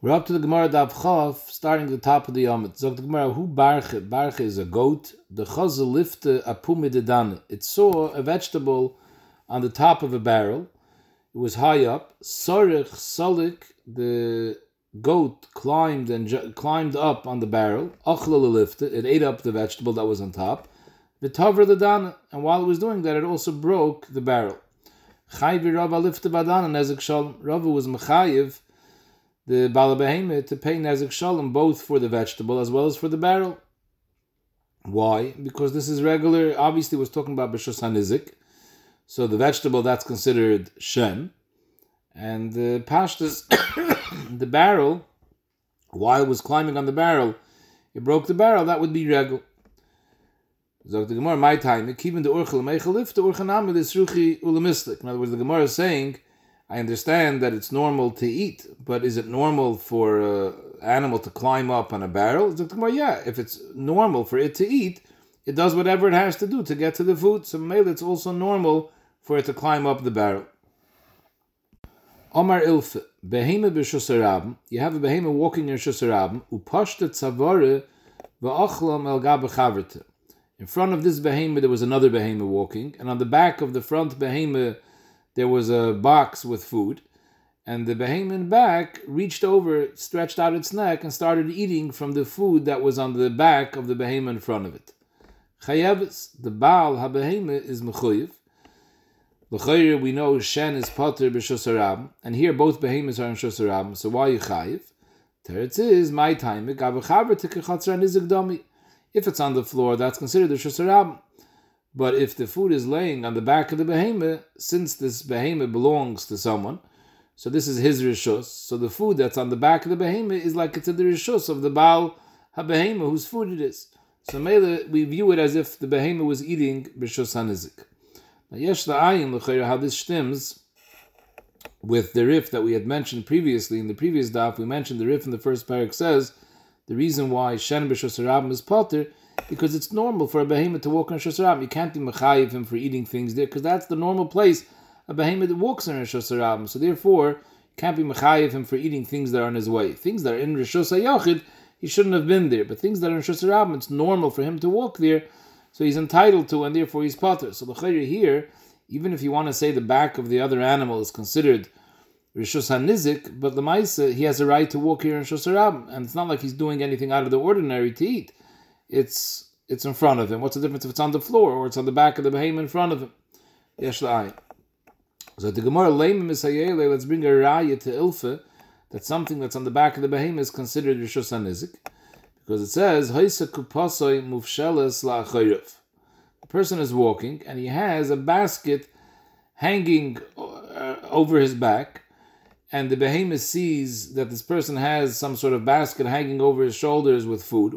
We're up to the Gemara Dav Chav, starting at the top of the Yomit. Zog the Gemara, who barche? Barche is a goat. The chazel lifte apumidedan. It saw a vegetable on the top of a barrel. It was high up. Sorich solik, the goat climbed and ju- climbed up on the barrel. Achlala lifte, it ate up the vegetable that was on top. V'taver the dana, and while it was doing that, it also broke the barrel. Chayvi Rava lifte badana nezek shalom. Rava was mechayiv the Balabahema to pay Nezik Shalom both for the vegetable as well as for the barrel. Why? Because this is regular, obviously was talking about Bishos HaNizik. So the vegetable that's considered Shem. And the Pashtas, the barrel, while it was climbing on the barrel, it broke the barrel, that would be Regel. Zog the Gemara, my time, even the Urchel Mechalif, the Urchanam is. In other words, the Gemara is saying, I understand that it's normal to eat, but is it normal for an animal to climb up on a barrel? Well, yeah, if it's normal for it to eat, it does whatever it has to do to get to the food. So maybe it's also normal for it to climb up the barrel. Omar Ilfe, behema b'shusarabim, you have a behema walking in shusarabim, upashta tzavare v'achlam el gabe In front of this behema there was another behema walking, and on the back of the front behema there was a box with food, and the behemoth back reached over, stretched out its neck, and started eating from the food that was on the back of the behemoth in front of it. Chayevis, the Baal HaBehemoth is Mechuyev. L'chayr, we know Shen is Potter b'Shosarab, and here both behemoths are in Shosarab, so why you Chayev? Teretz is, my time, if it's on the floor, that's considered a Shosarab. But if the food is laying on the back of the behemoth, since this behemoth belongs to someone, so this is his rishus. So the food that's on the back of the behemoth is like it's the rishus of the Baal HaBehemoth, whose food it is. So Mele, we view it as if the behemoth was eating rishus hanizik. Now yesh la'ayin how this stems with the riff that we had mentioned previously in the previous daf. We mentioned the riff in the first parak says the reason why shen b'shus is potter because it's normal for a behemoth to walk on Shosarabim. You can't be mechayiv him for eating things there because that's the normal place a behemoth walks on Shosarabim. So therefore, you can't be mechayiv him for eating things that are in his way. Things that are in Yachid, he shouldn't have been there. But things that are in Shosarabim, it's normal for him to walk there, so he's entitled to, and therefore he's potter. So the chayr here, even if you want to say the back of the other animal is considered Rishos HaNizik, but the Maisa, he has a right to walk here in Shosarabim, and it's not like he's doing anything out of the ordinary to eat it's it's in front of him. What's the difference if it's on the floor or it's on the back of the behemoth in front of him? Yesh So the Gemara Leimim Misayele, let's bring a raya to Ilfe that something that's on the back of the behemoth is considered Rishos HaNizik. Because it says, la'achayrev. The person is walking and he has a basket hanging uh, over his back and the behemoth sees that this person has some sort of basket hanging over his shoulders with food,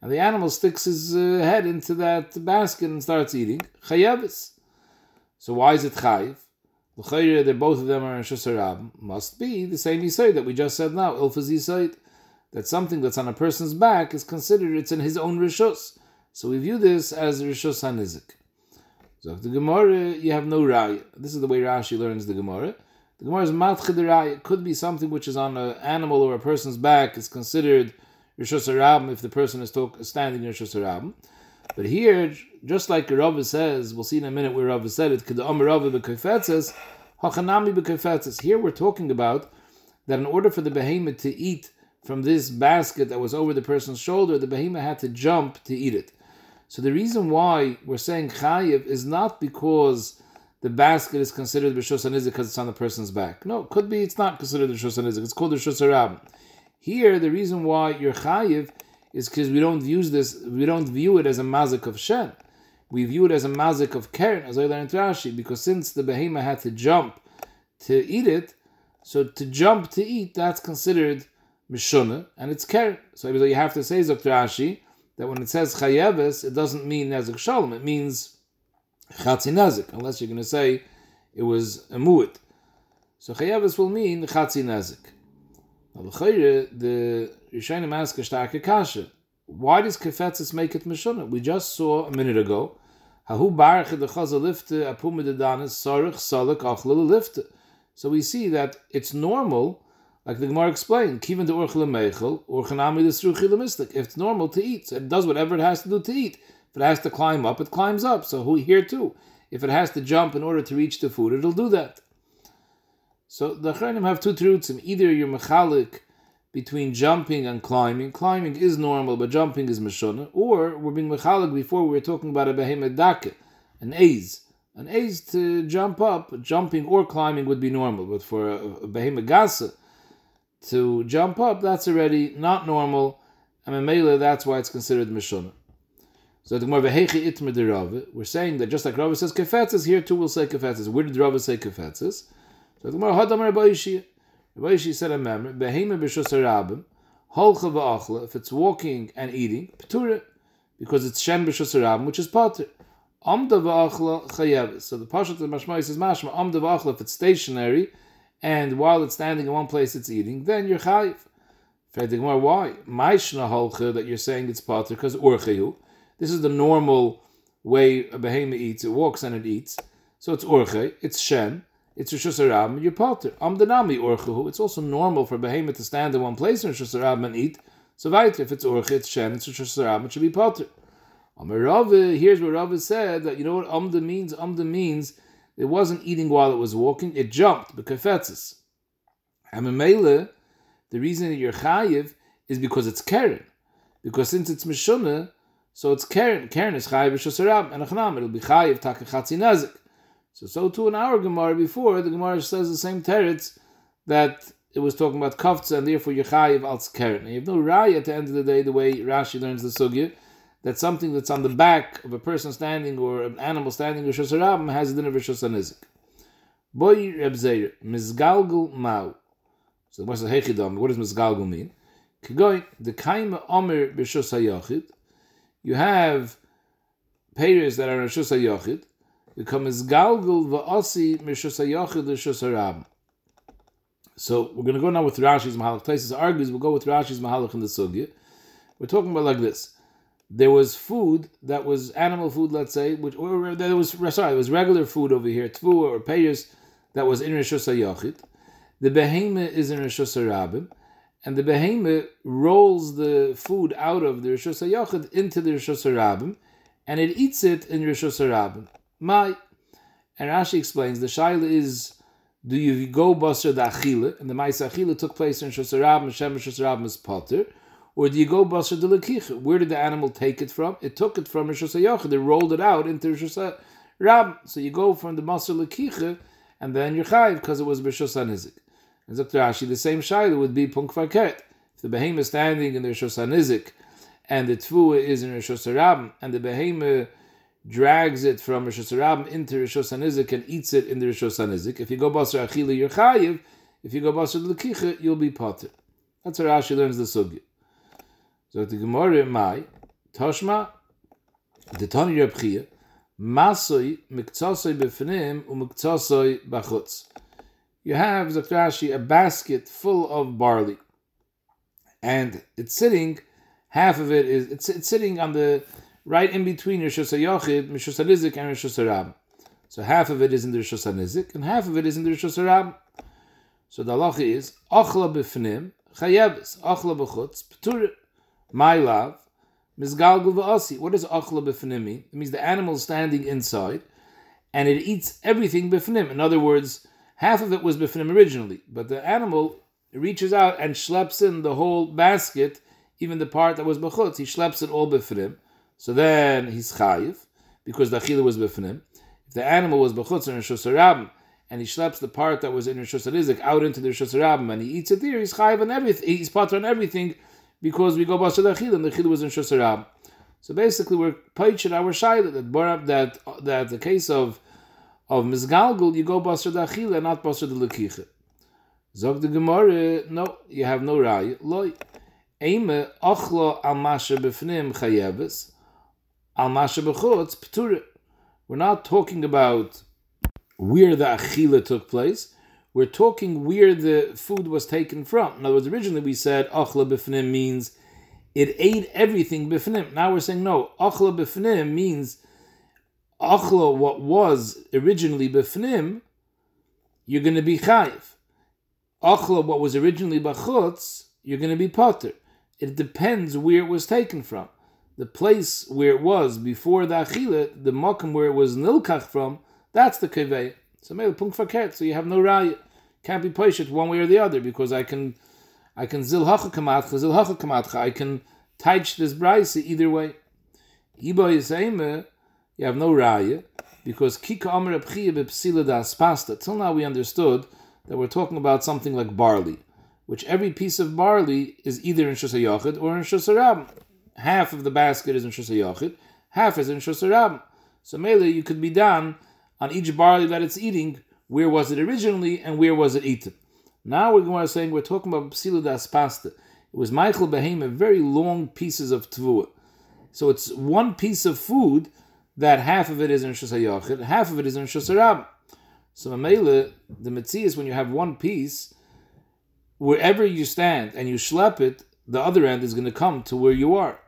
and the animal sticks his uh, head into that basket and starts eating. So why is it chayiv? That both of them are in shusarab must be the same yisoid that we just said now, ilfaz yisoid, that something that's on a person's back is considered it's in his own rishus. So we view this as rishus hanizik. So if the Gemara, you have no raya. This is the way Rashi learns the Gemara. The Gemara is matchid raya. It could be something which is on an animal or a person's back is considered Harabim if the person is talk, standing in Harabim. But here, just like Rava says, we'll see in a minute where Rava said it, hachanami Here we're talking about that in order for the behemoth to eat from this basket that was over the person's shoulder, the behemoth had to jump to eat it. So the reason why we're saying chayiv is not because the basket is considered b'shus anizik because it's on the person's back. No, it could be it's not considered b'shus anizik. It's called b'shus harab. Here, the reason why you're chayiv is because we don't use this. We don't view it as a mazik of shen. We view it as a mazik of keren, as I learned Rashi, because since the behemoth had to jump to eat it, so to jump to eat, that's considered mishuna, and it's keren. So you have to say, Dr. Rashi, that when it says chayeves, it doesn't mean nezik shalom. It means chatzi nezik, unless you're going to say it was a mu'it. So chayeves will mean chatzi nezik. The chayre, the Rishonim ask a kasha. Why does kefetzes make it mishunah? We just saw a minute ago. Hahu barche de chaza lifte apume de danis sarich salak achlele lifte. So we see that it's normal, like the Gemara explained, kivan de urchel meichel, urchanami the sruchi If it's normal to eat, it does whatever it has to do to eat. If it has to climb up, it climbs up. So who here too? If it has to jump in order to reach the food, it'll do that. So the Chayim have two truths. Either you're mechalik between jumping and climbing. Climbing is normal, but jumping is meshona. Or we're being mechalik before we were talking about a behemoth dake, an aze. An aze to jump up, jumping or climbing would be normal, but for a, a behemoth gasa to jump up, that's already not normal, and Mamela, that's why it's considered meshona. So the Gemara vehechi itmer de Rava, we're saying that just like Rava says kefetzes, here too we'll say kefetzes. Where did Rava say kefetzes? So the Gemara hadam Rabbi Yishia. Said a member, behema b'shus harabim, holcha v'achla, if it's walking and eating, p'tura, because it's shem b'shus harabim, which is pater. Amda v'achla chayev. So the Pashat of Mashmai says mashma, amda v'achla, if it's stationary, and while it's standing in one place it's eating, then you're chayiv. Gemara, why? Maishna holcha, that you're saying it's pater, because urchehu. This is the normal way a behemoth eats. It walks and it eats. So it's urche, it's shen, it's Rishus Harabim, you're potter. Amdanami urchehu. It's also normal for a to stand in one place in Rishus Harabim and eat. So if it's urche, it's shen, it's Rishus it should be potter. Rava, here's what Rava said that you know what Amda means. Amda means it wasn't eating while it was walking; it jumped bekafetzes. And Mele, the reason that you're chayiv is because it's keren, because since it's mishuna, so it's keren. Keren is chayiv b'shosarab and achnam. It'll be chayiv takachatzi. So so too in our Gemara before the Gemara says the same teretz that it was talking about kafza and therefore you're chayiv al keren. You have no raya at the end of the day the way Rashi learns the sugya that something that's on the back of a person standing or an animal standing or shosarab has a din of shosanizik. Boy Reb Zeir, Mizgalgul Mau. So what's the Hechidam? What does Mizgalgul mean? Kigoy, the Kaima Omer B'Shus HaYochid, you have payers that are Rishus HaYochid, become Mizgalgul V'Osi Mishus HaYochid Rishus HaRab. So we're going to go now with Rashi's Mahalach. Places argues, we'll go with Rashi's Mahalach in the Sugya. We're talking about like this there was food that was animal food, let's say, which or there was sorry, it was regular food over here, tvu or payers that was in Rishus Yochid. The behemoth is in Rishus Rabim, and the behemoth rolls the food out of the Rishus Yochid into the Rishus Rabim, and it eats it in Rishus Rabim. My and Rashi explains the shaila is do you go basar the achila, and the ma'is achila took place in Rishus Rabim, Shem Rabim is potter or do you go basar de Where did the animal take it from? It took it from Hashanah. They rolled it out into Rab. So you go from the basar lekicha, and then you're chayiv because it was Rosh Hashanah. And Dr. Rashi, the same shayla would be punk If the behemoth is standing in the Rosh Hashanah, and the tfuah is in Rosh Hashanah, and the behemoth drags it from Rosh Hashanah into Rosh Hashanah and eats it in the Rosh Hashanah. If you go basar achila, you're chayiv. If you go basar lekicha, you'll be potter. That's how Rashi learns the sugya. So the Gemara Mai, Toshma, the Tani Reb Chia, Masoi miktsasoi befnim umiktsasoi bachutz. You have, Dr. Rashi, a basket full of barley. And it's sitting, half of it is, it's, it's sitting on the, right in between Rishos HaYochid, Rishos HaNizik, and Rishos HaRab. So half of it is in the Rishos HaNizik, and half of it is in the Rishos HaRab. So the halacha is, Achla befnim, chayebes, Achla bechutz, p'turit. My love, Mizgalgul v'asi. What does achla b'fnim? It means the animal is standing inside, and it eats everything b'fnim. In other words, half of it was b'fnim originally, but the animal reaches out and schleps in the whole basket, even the part that was b'chutz. He schleps it all b'fnim. So then he's chayiv, because the achila was b'fnim. If the animal was b'chutz and Rosh and he schleps the part that was in Rosh out into the Rosh and he eats it there, he's chayiv on everything. He's part on everything because we go basar the and the chil was in shusarab. So basically, we're paichin our shaila that up that that the case of of misgalgul you go basar the and not basar the lekicha. Zog the gemara, no, you have no ray. Loy, eime achlo al masha befnim al masha bechutz p'tura. We're not talking about where the achila took place we're talking where the food was taken from. In other words, originally we said achla b'fnim means it ate everything b'fnim. Now we're saying no, achla b'fnim means achla what was originally b'fnim. you're going to be chayiv. Achla, what was originally bachutz, you're going to be potter. It depends where it was taken from. The place where it was before the achila, the mokum where it was nilkach from, that's the kevei. So maybe punkt verkehrt. So you have no raya. Can't be poshet one way or the other because I can, I can zil hacha kamatcha, zil kamatcha. I can teach this brisa either way. Iba yisayme, uh, you have no raya because kika amar abchiyah bepsila das pasta. Till now we understood that we're talking about something like barley, which every piece of barley is either in Shus Yachid or in Shus Half of the basket is in Shus Yachid, half is in Shus So mele, you could be done on each barley that it's eating, where was it originally and where was it eaten. Now we're going to saying we're talking about psila das pasta. It was Michael Behema, very long pieces of tvua. So it's one piece of food that half of it is in Shus half of it is in Shus so Mamela, the Metzias, when you have one piece, wherever you stand and you schlep it, the other end is going to come to where you are.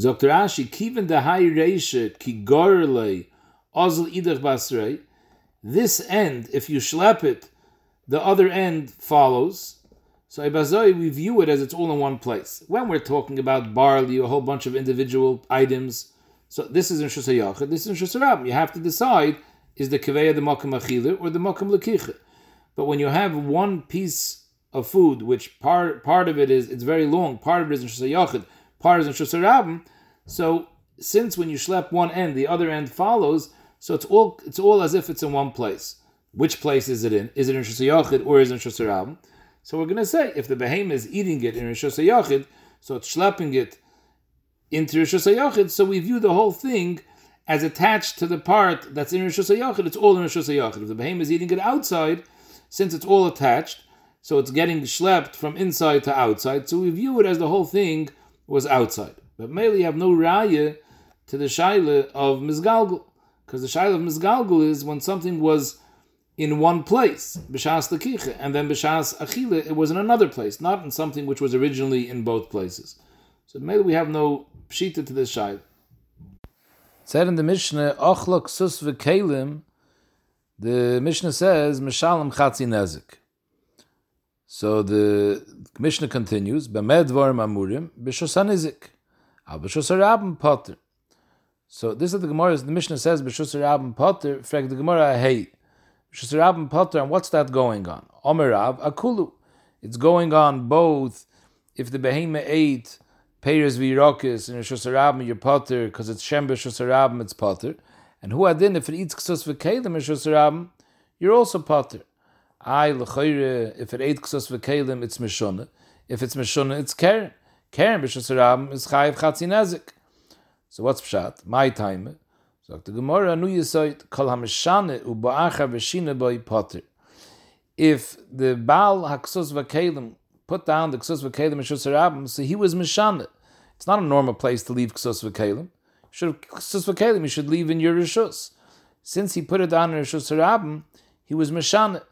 Dr. Ashi, kiven the high reisha ki gorle ozl idach basrei. This end, if you schlep it, the other end follows. So Ibazoi, we view it as it's all in one place. When we're talking about barley, a whole bunch of individual items, so this is in Shusayachid, this is in Shusarab. You have to decide is the kaveya the makam achila or the makam lekicha. But when you have one piece of food, which part part of it is it's very long, part of it is in shusayachid, part is in shusarabim, so since when you schlep one end, the other end follows, so it's all it's all as if it's in one place. Which place is it in? Is it in shusayachid or is it in shusarabim? So we're to say if the behemoth is eating it in Rosh so it's schlepping it into Rosh so we view the whole thing as attached to the part that's in Hashanah, it's all in Hashanah. If the behemoth is eating it outside, since it's all attached, so it's getting schlepped from inside to outside, so we view it as the whole thing was outside. But mainly you have no raya to the shaila of Mizgalgul, because the shaila of Mizgalgul is when something was in one place, b'shas lekicha, and then b'shas achila, it was in another place, not in something which was originally in both places. So maybe we have no pshita to this shaila. Said in the Mishnah, Ochlok sus v'kelim, the Mishnah says, Mishalim chatzi nezik. So the Mishnah continues, B'med dvarim amurim, b'shosan nizik. Al b'shosar rabim potter. So this is the Gemara, the Mishnah says, b'shosar rabim potter, frag the Gemara, hey, b'shosar rabim potter, and what's that going on? Omer Rav, akulu. It's going on both if the behemoth ate Peiris v'yirokis Rosh Hashanah you're potter because it's Shem Hashanah it's potter. And who adin if it eats ksus v'kelim Rosh you're also potter. I l'chayre if it ate ksus v'kelim it's mishona. If it's mishona it's keren. Keren Hashanah is chayiv chatzi nezik. So what's pshat? My time. So the Gemara nu yisoit kol hamishane u'ba'acha v'shina b'y potter. If the Baal haksus v'kelim put down the ksus v'kelim Hashanah so he was mishanah. It's not a normal place to leave ksus v'kelim. Should ksus v'kelim, you should leave in your rishus. Since he put it down in rishus harabim, he was mishana.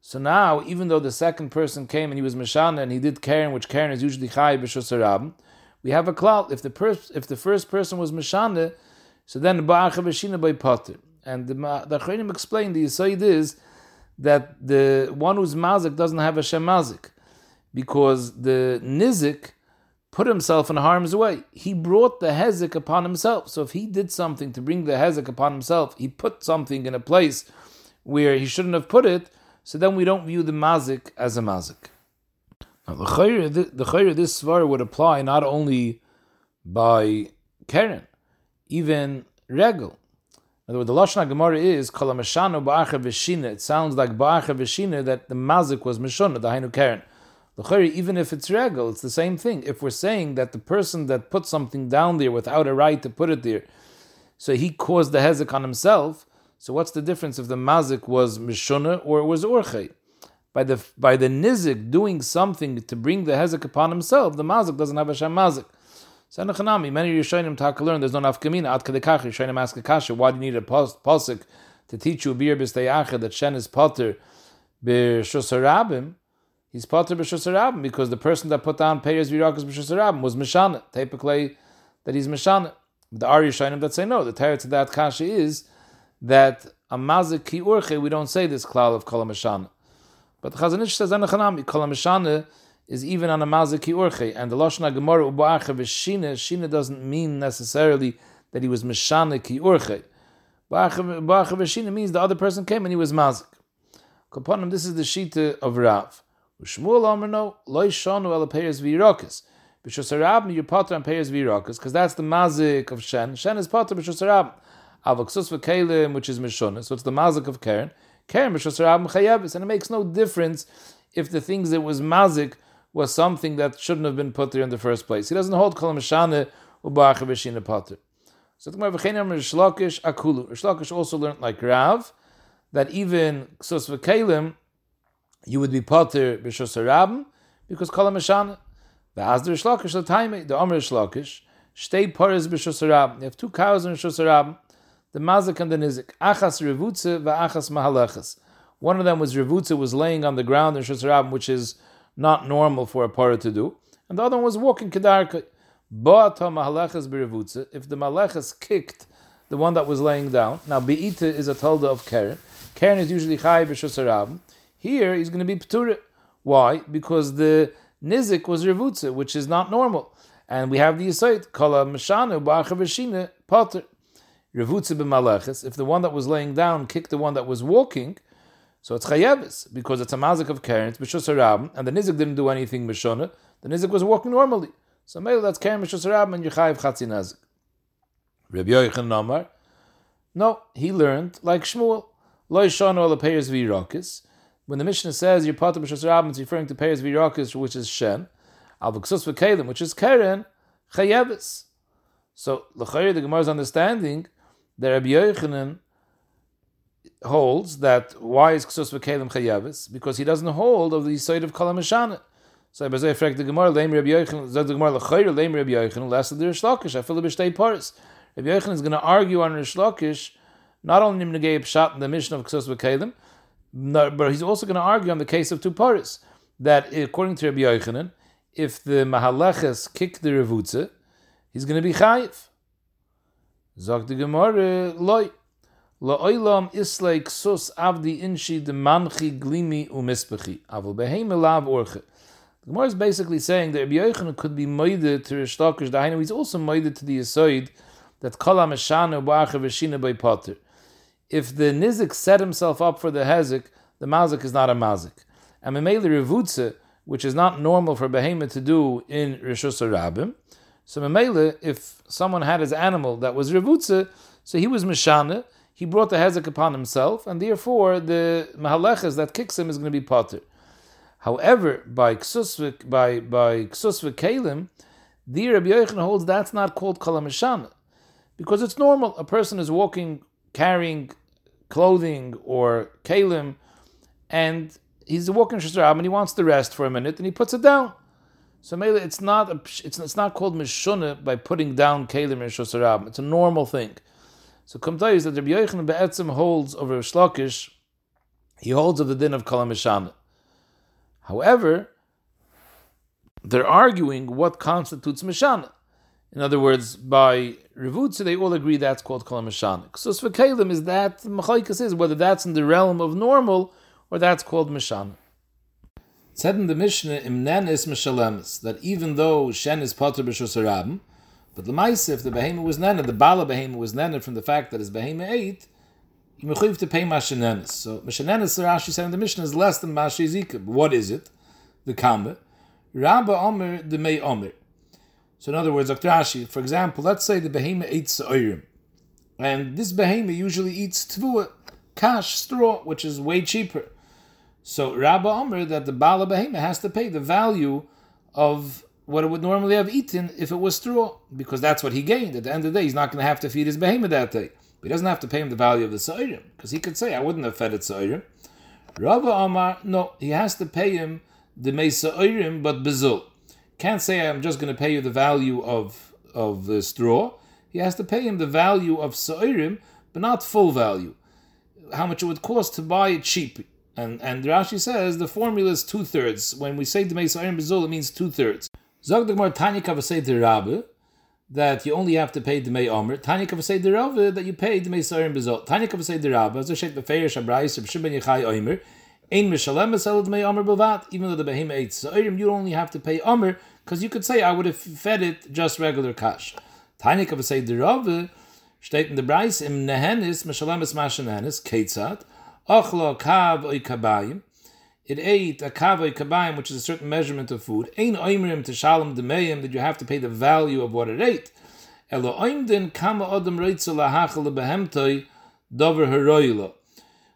So now, even though the second person came and he was mishana and he did karen, which karen is usually chay b'shus we have a cloud. If the if the first person was mishana, so then ba'acha v'shina by potter. And the the Achronim explained the Yisoid is that the one who's mazik doesn't have a shem mazik because the nizik put himself in harm's way. He brought the hezek upon himself. So if he did something to bring the hezek upon himself, he put something in a place where he shouldn't have put it, so then we don't view the mazik as a mazik. Now, the chayr, the, the this svar would apply not only by Karen, even regal. In other words, the Lashon Gemara is kol ba'acha v'shina. It sounds like ba'acha v'shina that the mazik was mishona, the hainu Karen The khir, even if it's regal, it's the same thing. If we're saying that the person that put something down there without a right to put it there, so he caused the hezek on himself, so what's the difference if the mazik was mishuna or it was orche? By the by the nizik doing something to bring the hezek upon himself, the mazik doesn't have a shem mazik. So Chanami, many Rishonim talk learn there's no nafkamina at kadekach. Rishonim ask a kasha, why do you need a posik to teach you bir b'stayachah that shen is potter b'shusarabim? he's potter b'shusarabim because the person that put down payers v'irakas b'shusarabim was mishana. Typically, that he's mishana. The Ari Shainim that say no. The teretz of that kasha is that a mazik ki urche, we don't say this klal of kol mishana. But the Chazon Ish says anachanami kol mishana is even on a mazik ki urche, and the lashon gemara ubacha v'shina, shina doesn't mean necessarily that he was mishana ki urche. Bacha v'shina means the other person came and he was mazik. Kaponim, this is the shita of Rav. Shmuel Amrno loy shonu el peiros v'yirokas. B'shosarab you potter on peiros v'yirokas because that's the mazik of Shen. Shen is potter b'shosarab. Avaksus v'kelim which is mishona. So it's the mazik of Karen. Karen b'shosarab m'chayevis, and it makes no difference if the things that was mazik was something that shouldn't have been put there in the first place. He doesn't hold kol mishane u'ba'ach v'shina potter. So the Rishlakish akulu. Rishlakish also learned like Rav that even ksus v'kelim you would be potter b'shus rabim because kol mishane. The Azder Shlakish the time the Amr Shlakish stay paris b'shus rabim. You have two cows in rabim. The mazik and the nizik achas revutze va'achas mahalachas. One of them was revutze was laying on the ground in shus rabim, which is not normal for a parah to do, and the other one was walking kedarka. Ba'ata mahalachas berevutze. If the malachas kicked the one that was laying down, now beita is a tolda of Karen. Karen is usually chay b'shus rabim. Here he's going to be p'tura. Why? Because the nizik was revutze, which is not normal. And we have the yisoid, kala mashanu ba'achavashina potter. If the one that was laying down kicked the one that was walking, so it's chayevis, because it's a mazik of Karen, it's and the nizik didn't do anything mishona, the nizik was walking normally. So maybe that's Karen b'shus harabim, and you chayev chatzi nazik. Rabbi Yoichan Namar, no, he learned like Shmuel, lo yishonu ala peiros v'yirakis, when the Mishnah says you're part of B'shas Rabbim, it's referring to Peiros Virakis, which is Shen, Al V'ksus V'kelim, which is Keren, Chayevis. So, the Gemara's understanding that Rabbi Yochanan holds that why is Ksus V'kelim Chayevis? Because he doesn't hold of the side of Kala Mishana. So, I say, the Gemara, Leim Rabbi Yochanan, Zed the Gemara, L'chayr, Leim Rabbi Yochanan, less of the Rish Lakish, the B'shtei Paris. Rabbi Yochanan is going to argue on Rish Lakish, not only in the Pshat in the mission of Ksus V'kelim, but he's also going to argue on the case of two paris that according to Rabbi Yochanan, if the mahaleches kick the revutze, he's going to be chayiv. Zog the Gemara loy la'olam islay ksus avdi inshi de manchi glimi umispechi avol behem elav orche. The Gemara is basically saying that Rabbi Yochanan could be moided to Rish Lakish. Dahainu, he's also moided to the Yisoid that kol ha-meshana u'ba'acha v'shina by potter if the nizik set himself up for the hezik, the mazik is not a mazik. And memeli revutze, which is not normal for behemoth to do in rishus rabim. So memeli, if someone had his animal that was revutze, so he was mishana, he brought the hezik upon himself, and therefore the mahaleches that kicks him is going to be potter. However, by ksusvik by by ksusvik kalim, the Rabbi Yochanan holds that's not called kalamishana, because it's normal. A person is walking carrying clothing or kalim, and he's walking shasarab and he wants to rest for a minute and he puts it down. So maybe it's not a, it's, it's not called mishuna by putting down kalim and shasarab. It's a normal thing. So Kumtai is that Rabbi Yochanan Be'etzim holds over Shlakish, he holds of the din of Kalam Mishana. However, they're arguing what constitutes Mishana. In other words, by Revutza, they all agree that's called Kol Mishanik. So for Kalim is that Machaikas is whether that's in the realm of normal or that's called Said in the Mishnah, Imnen is Mishalemis, that even though Shen is Potter B'Shosarabim, but the Maisa, if the Behema was Nena, the Bala Behema was Nena from the fact that his Behema ate, you mechuyev to pay Mashanenis. So Mashanenis, Rashi said in the Mishnah, is less than Mashizika. What is it? The Kamba. Rabba Omer, the May Omer. So in other words, Dr. Rashi, for example, let's say the behemoth eats oirim, and this behemoth usually eats tvua, kash, straw, which is way cheaper. So Rabba Omer that the Bala behemoth has to pay the value of what it would normally have eaten if it was straw, because that's what he gained. At the end of the day, he's not going to have to feed his behemoth that day. But he doesn't have to pay him the value of the sa'irim, because he could say, I wouldn't have fed it sa'irim. Rabba Omar, no, he has to pay him the mesa sa'irim, but bezul can't say I'm just going to pay you the value of of the straw. He has to pay him the value of sa'irim, but not full value. How much it would cost to buy it cheap. And and Rashi says the formula is two thirds. When we say the sa'irim bezul, it means two thirds. Zog the Gemara Tanya Kavasei Rabbe that you only have to pay the May Omer. Tanya Kavasei that you pay the May Sarim Bezot. Tanya Kavasei Derava, as a Shet Befeir Shabrais, Shibben Yechai Omer, Ein Mishalem the May Omer Bavat, even though the Behema ate Sarim, you only have to pay Omer, because you could say, I would have fed it just regular cash. Tanya Kavasei Derova, steht in the Brais, im Nehenis, Mishalem Es Masha Nehenis, Ketzat, Ochlo Kav Oy Kabayim, it ate a kavay kabayim, which is a certain measurement of food. Ein oimrim to shalom demeim that you have to pay the value of what it ate. Elo oimdin kama odem reitzel lahachal behemtoi dover heroilo.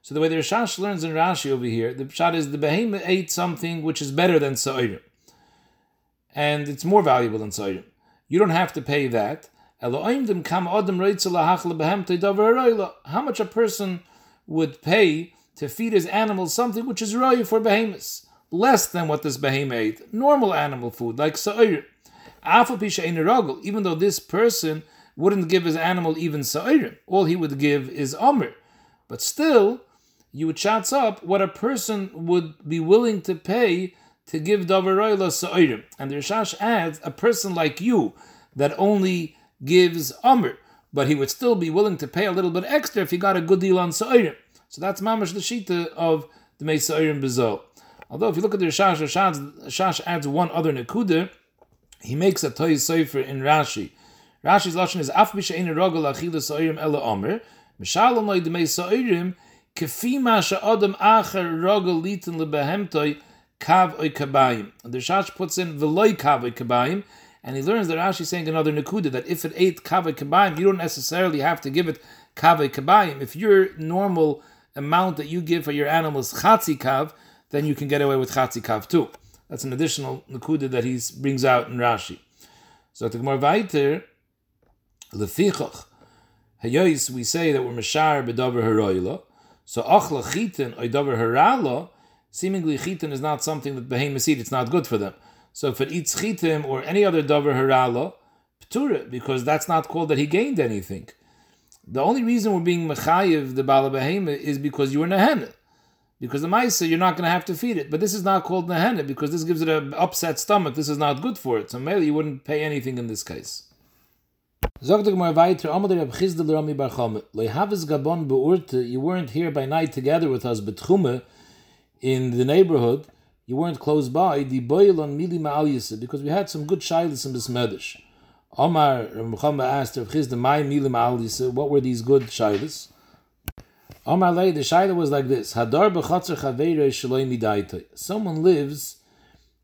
So the way the Rashash learns in Rashi over here, the pshat is the behemoth ate something which is better than sa'irim. And it's more valuable than sa'irim. You don't have to pay that. How much a person would pay to feed his animals something which is roy for behemoths, less than what this behemoth ate, normal animal food, like sa'ir. Even though this person wouldn't give his animal even sa'ir, all he would give is amr. But still, you would chats up what a person would be willing to pay to give davaroyla sa'ir. And the Rishash adds, a person like you that only gives amr, but he would still be willing to pay a little bit extra if he got a good deal on sa'ir. So that's mamash the shita of the Meisairim Bezo. Although if you look at the Rashash, Rashash adds one other nekuda. He makes a toy sefer in Rashi. Rashi's lashon is af b'shein rogel achila sa'irim ela omer. Mishalom loy demei sa'irim kefi ma she'odam acher rogel litin lebehemtoi kav oy kabayim. The Rashash puts in veloy kav oy kabayim, and he learns that Rashi is saying another nekuda that if it ate kav oy kabayim, you don't necessarily have to give it kav oy kabayim. If your normal amount that you give for your animals chatzi kav, then you can get away with chatzi kav too. That's an additional nakuda that he brings out in Rashi. So the more weiter, lefichach, hayois we say that we're mashar bedover heroila. So achla chitin or dover herala, seemingly chitin is not something that behemoths eat. It's not good for them. So if it eats chitim or any other dover herala, ptura, because that's not called that he gained anything. The only reason we're being mechayiv the bala behema is because you were nehena. Because the maisa you're not going to have to feed it, but this is not called nehena because this gives it an upset stomach. This is not good for it. So maybe you wouldn't pay anything in this case. You weren't here by night together with us, but in the neighborhood, you weren't close by. The boil on mili because we had some good shilas in this medish. Omar Muhammad asked Rav Chisda, "My milim al What were these good shilas?" Omar lay the shaila was like this: Hadar b'chatzer chaveirei shaloi midaitoi. Someone lives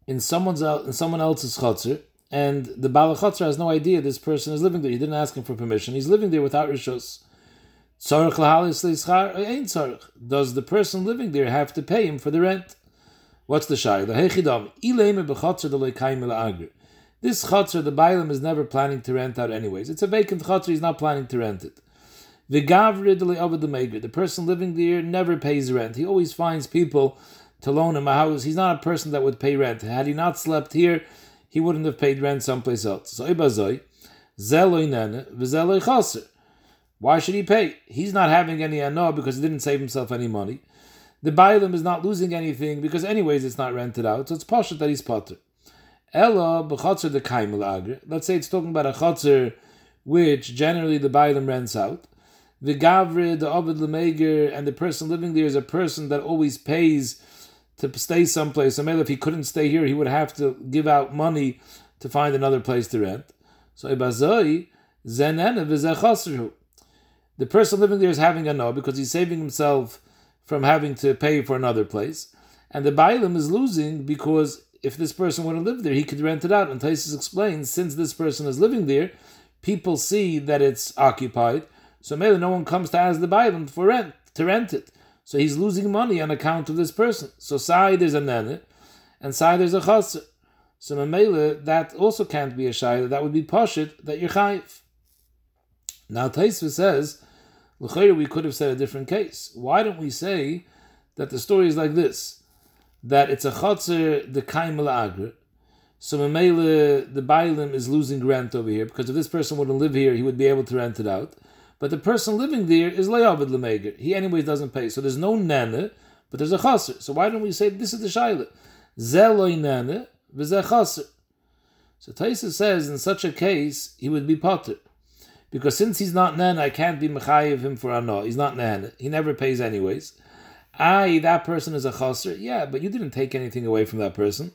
in someone's in someone else's chatzer, and the balachatzer has no idea this person is living there. He didn't ask him for permission. He's living there without rishos. Does the person living there have to pay him for the rent? What's the shaila? Hechidam ileme b'chatzer deloi kaim agri. This chutzner, the Bailam is never planning to rent out anyways. It's a vacant chutzner, he's not planning to rent it. The the person living there never pays rent. He always finds people to loan him a house. He's not a person that would pay rent. Had he not slept here, he wouldn't have paid rent someplace else. So Why should he pay? He's not having any anah because he didn't save himself any money. The Bailam is not losing anything because anyways it's not rented out. So it's poshut that he's potter. Ella b'chotzer the kaimel. Let's say it's talking about a chotzer which generally the bailam rents out. The gavre, the ovid lemeger, and the person living there is a person that always pays to stay someplace. So maybe if he couldn't stay here, he would have to give out money to find another place to rent. So ibazoi zenene v'zechosru. The person living there is having a no because he's saving himself from having to pay for another place, and the bailam is losing because if this person wouldn't live there, he could rent it out. And Taisus explains, since this person is living there, people see that it's occupied, so maybe no one comes to ask the Bailam for rent to rent it. So he's losing money on account of this person. So Sai there's a nene, and Sai there's a chaser. So Mamela, that also can't be a shayla. That would be poshit that you're chayiv. Now Taisva says, L'chayr, we could have said a different case. Why don't we say that the story is like this? that it's a chotzer the kaim agra. So Mamela, the Bailim is losing rent over here because if this person wouldn't live here, he would be able to rent it out. But the person living there is le'avid lemeger. He anyways doesn't pay. So there's no nana, but there's a chaser. So why don't we say this is the shaila? Zeloi nana v'zeh chaser. So Taisa says in such a case he would be potter. Because since he's not nen, I can't be mechayiv him for ano. He's not nen. He never pays anyways. I, that person is a chaser. Yeah, but you didn't take anything away from that person.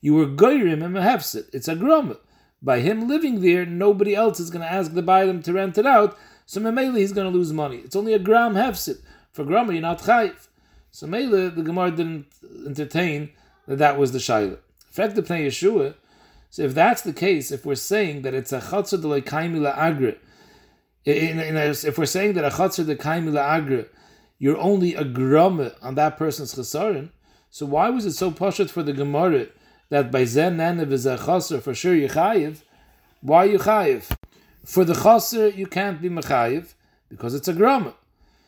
You were goyrim him a mehefsit. It's a grum. By him living there, nobody else is going to ask the bailim to rent it out. So memele he's going to lose money. It's only a gram hefsit. For gram, you're not chayiv. So mele, the Gemara didn't entertain that that was the shaila. Fact the pnei Yeshua. So if that's the case, if we're saying that it's a chatzah de kaimila agre, if we're saying that a chatzah the kaimila agre, you're only a gram on that person's chesaron, so why was it so poshut for the Gemara that by zen nanev is a chaser for sure you chayiv? Why you chayiv? For the chaser you can't be mechayiv because it's a gram.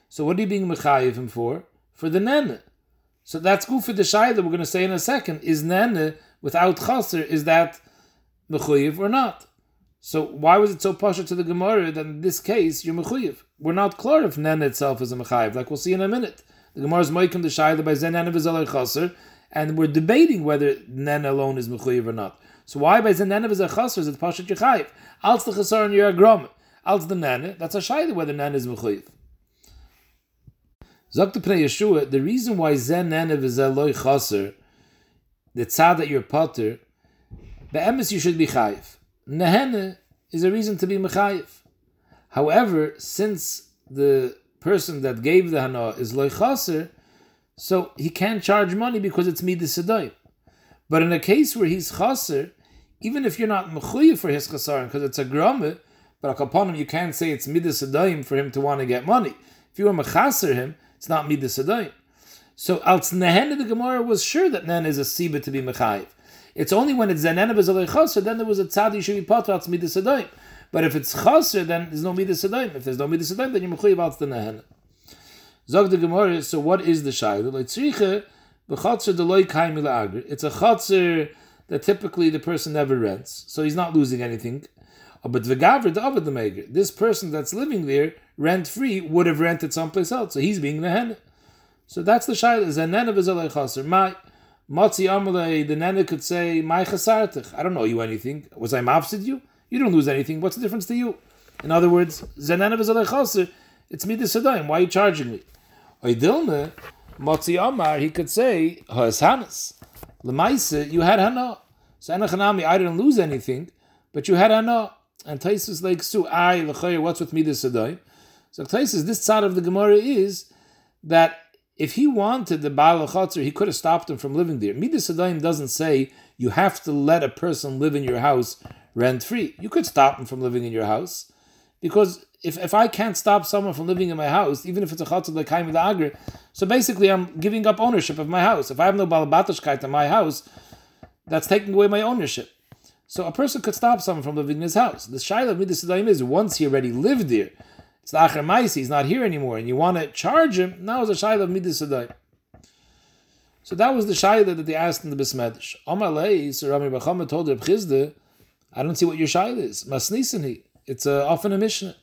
So what are you being mechayiv him for? For the nene. So that's good for the shayla we're going to say in a second. Is nene without chaser, is that mechuyev or not? So why was it so pasha to the Gemara that in this case you're mechuyev? We're not clear if nene itself is a mechayev, like we'll see in a minute. The Gemara is moikim the shayla by zen v'zelay chaser, and we're debating whether nene alone is mechuyev or not. So why by zen nene v'zelay chaser is it pasha yechayev? Als the chaser and you're a. Als the nene, that's a shayla whether nene is mechuyev. Zok the Yeshua, the reason why zen nene v'zelay chaser, the tzad that you're potter, the emes you should be chayiv. Nehene is a reason to be mechayiv. However, since the person that gave the hana is loy chaser, so he can't charge money because it's midas sedayim. But in a case where he's chaser, even if you're not mechuyev for his chasarim because it's a grame, but upon him you can't say it's midas sedayim for him to want to get money. If you were mechaser him, it's not midas sedayim. So Alts nehene the Gemara was sure that nen is a siba to be mechayiv. It's only when it's zenena bezalei chaser, then there was a tzadi should be potter al midas sedayim. But if it's chaser, then there's no midas sedayim. If there's no midas sedayim, then you're mechuyev the nehene. Zog the Gemara. So what is the shayla? Like tzriche b'chatzer deloy kaim agri. It's a chatzer that typically the person never rents, so he's not losing anything. Uh, but v'gavr the the maker. This person that's living there rent free would have rented someplace else, so he's being nehene. So that's the shayla. Zenena bezalei chaser. My Matzi Amalei, the nana could say, My chasartich. I don't know you anything. Was I mafsid you? You don't lose anything. What's the difference to you? In other words, Zenana v'zalei chaser. It's me the sadayim. Why are you charging me? Oidilne, Matzi Amar, he could say, Ha'eshanas. Lemaise, you had hana. So Enochanami, I didn't lose anything, but you had hana. And Taisus like Su, I, l'chayr, what's with me the sadayim? So Taisus, this side of the Gemara is that if he wanted the Baal Chatzar, he could have stopped him from living there. Midas Adayim doesn't say you have to let a person live in your house rent free. You could stop him from living in your house. Because if, if I can't stop someone from living in my house, even if it's a Chatzar like Haim Agri, so basically I'm giving up ownership of my house. If I have no Balabatashkeit in my house, that's taking away my ownership. So a person could stop someone from living in his house. The Shaila of Midas is once he already lived there, it's the Acher Maisi, he's not here anymore, and you want to charge him, now it's a Shaila of Midas Adayim. So that was the Shaila that they asked in the Bismedish. Amalei, so Rami Bachama told Reb Chizda, I don't see what your Shaila is. Masnisani. It's uh, often a Mishnah.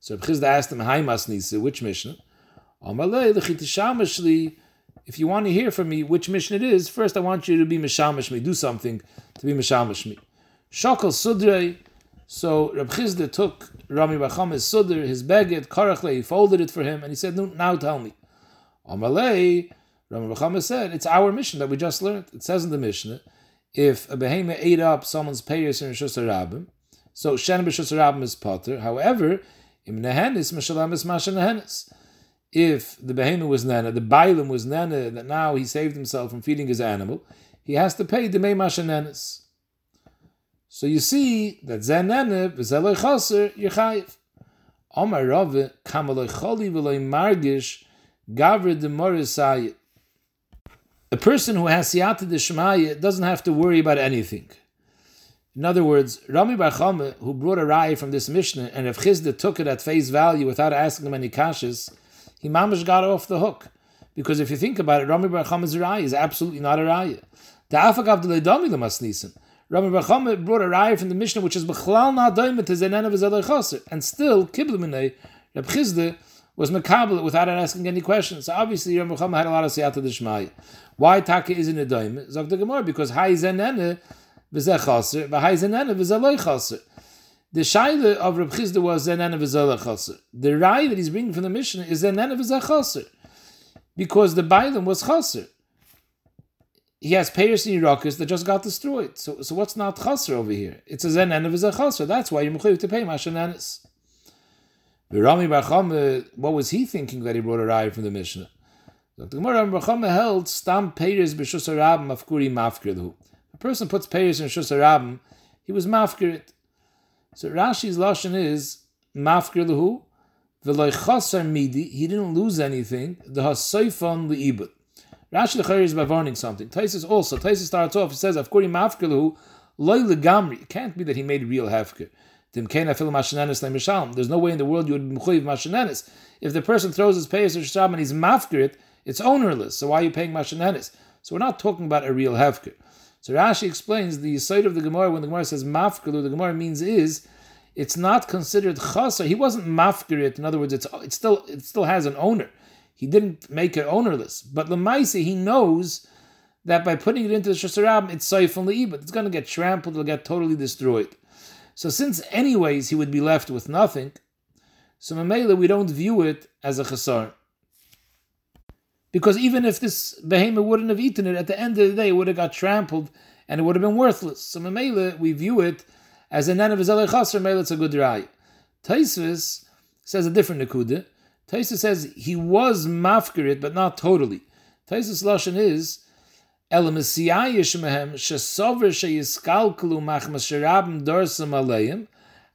So Reb Chizda asked him, Hi Masnisa, which Mishnah? Amalei, the Chitishamashli, if you want to hear from me which mission it is, first I want you to be Mishamish me, do something to be Mishamish me. Sudrei, so Reb Chizda took Rami Bachama's Sudr, his beged, Karachle, he folded it for him, and he said, now tell me. Amalei, Rami Bachama said, it's our mission that we just learned. It says in the Mishnah, if a behemoth ate up someone's payers in Rishus Rabim, so Shen B'Rishus Rabim is potter. However, im nehenis Meshalam is Masha nehenis. If the behemoth was nana, the bailim was nana, that now he saved himself from feeding his animal, he has to pay the Mei Masha nehenis. So you see that zen nana v'zeloi chaser yechayiv. Omar Rave kamaloi choli margish gavre de morisayit. A person who has siyata de shemaya doesn't have to worry about anything. In other words, Rami Bar Chama, who brought a raya from this Mishnah, and if Chizda took it at face value without asking him any kashas, he mamish got off the hook. Because if you think about it, Rami Bar Chama's raya is absolutely not a raya. The afagav de leidami lemasnisim. Rami Bar Chama brought a raya from the Mishnah, which is b'chlal na doimet to zenena v'zeloi chaser, and still kibluminei Reb Chizda was makabel without asking any questions. So obviously, Rami Bar Chama had a lot of siyata de shmaya. Why taka isn't a doim? Zog the Gemara because hay zenene v'zeh chaser, v'hai zenena v'zeh loy chaser. The shaila of Reb Chizda was zenena v'zeh chaser. The rai that he's bringing from the Mishnah is zenena v'zeh chaser. Because the Bailam was chaser. He has payers in Irakis that just got destroyed. So, so what's not chaser over here? It's a zenena v'zeh chaser. That's why you're mechuyev to pay mashanenis. Rami Bar uh, what was he thinking that he brought a raya from the Mishnah? The Gemara Bar held stam peiris b'shus harabim afkuri mafkirlu. A person puts peiris in shus harabim, he was mafkirit. So Rashi's lashon is mafkirlu v'loy chasar midi. He didn't lose anything. The hasoifon liibut. Rashi the is by warning something. Taisus also. Taisus starts off. He says afkuri mafkirlu loy legamri. It can't be that he made real hefker. There's no way in the world you would be mechuyev mashanenis. If the person throws his payas or shab and he's mafkirit, it's ownerless. So why are you paying mashanenis? So we're not talking about a real hefker. So Rashi explains the side of the Gemara when the Gemara says mafkiru, the Gemara means is it's not considered chasa. He wasn't mafkirit. In other words, it's it still it still has an owner. He didn't make it ownerless. But Lemaisa, he knows that by putting it into the Shasarab, it's safe the but it's going to get trampled, it'll get totally destroyed. So since anyways he would be left with nothing, so Mamela we don't view it as a chasar. Because even if this behemoth wouldn't have eaten it, at the end of the day it would have got trampled and it would have been worthless. So Mamela we view it as a nan of chasar, Mamela it's a good rai. Taisvis says a different nekuda. Taisvis says he was mafkirit, but not totally. Taisvis lashon is El Messiayish mehem shesover sheyiskalkelu machmas sherabim dorsam aleim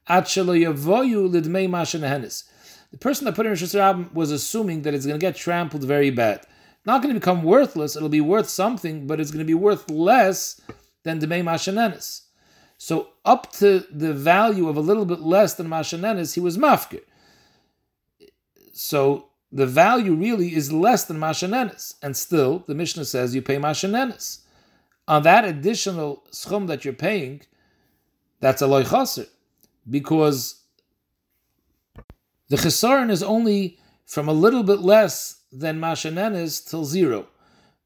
at shelo yavoyu lidmei mashenehenis. The person that put in Rosh was assuming that it's going to get trampled very bad. Not going to become worthless, it'll be worth something, but it's going to be worth less than Demei Mashanenis. So up to the value of a little bit less than Mashanenis, he was mafkir. So the value really is less than mashanenis, and still the Mishnah says you pay mashanenis. On that additional schum that you're paying, that's a loy chaser, because the chesaron is only from a little bit less than mashanenis till zero,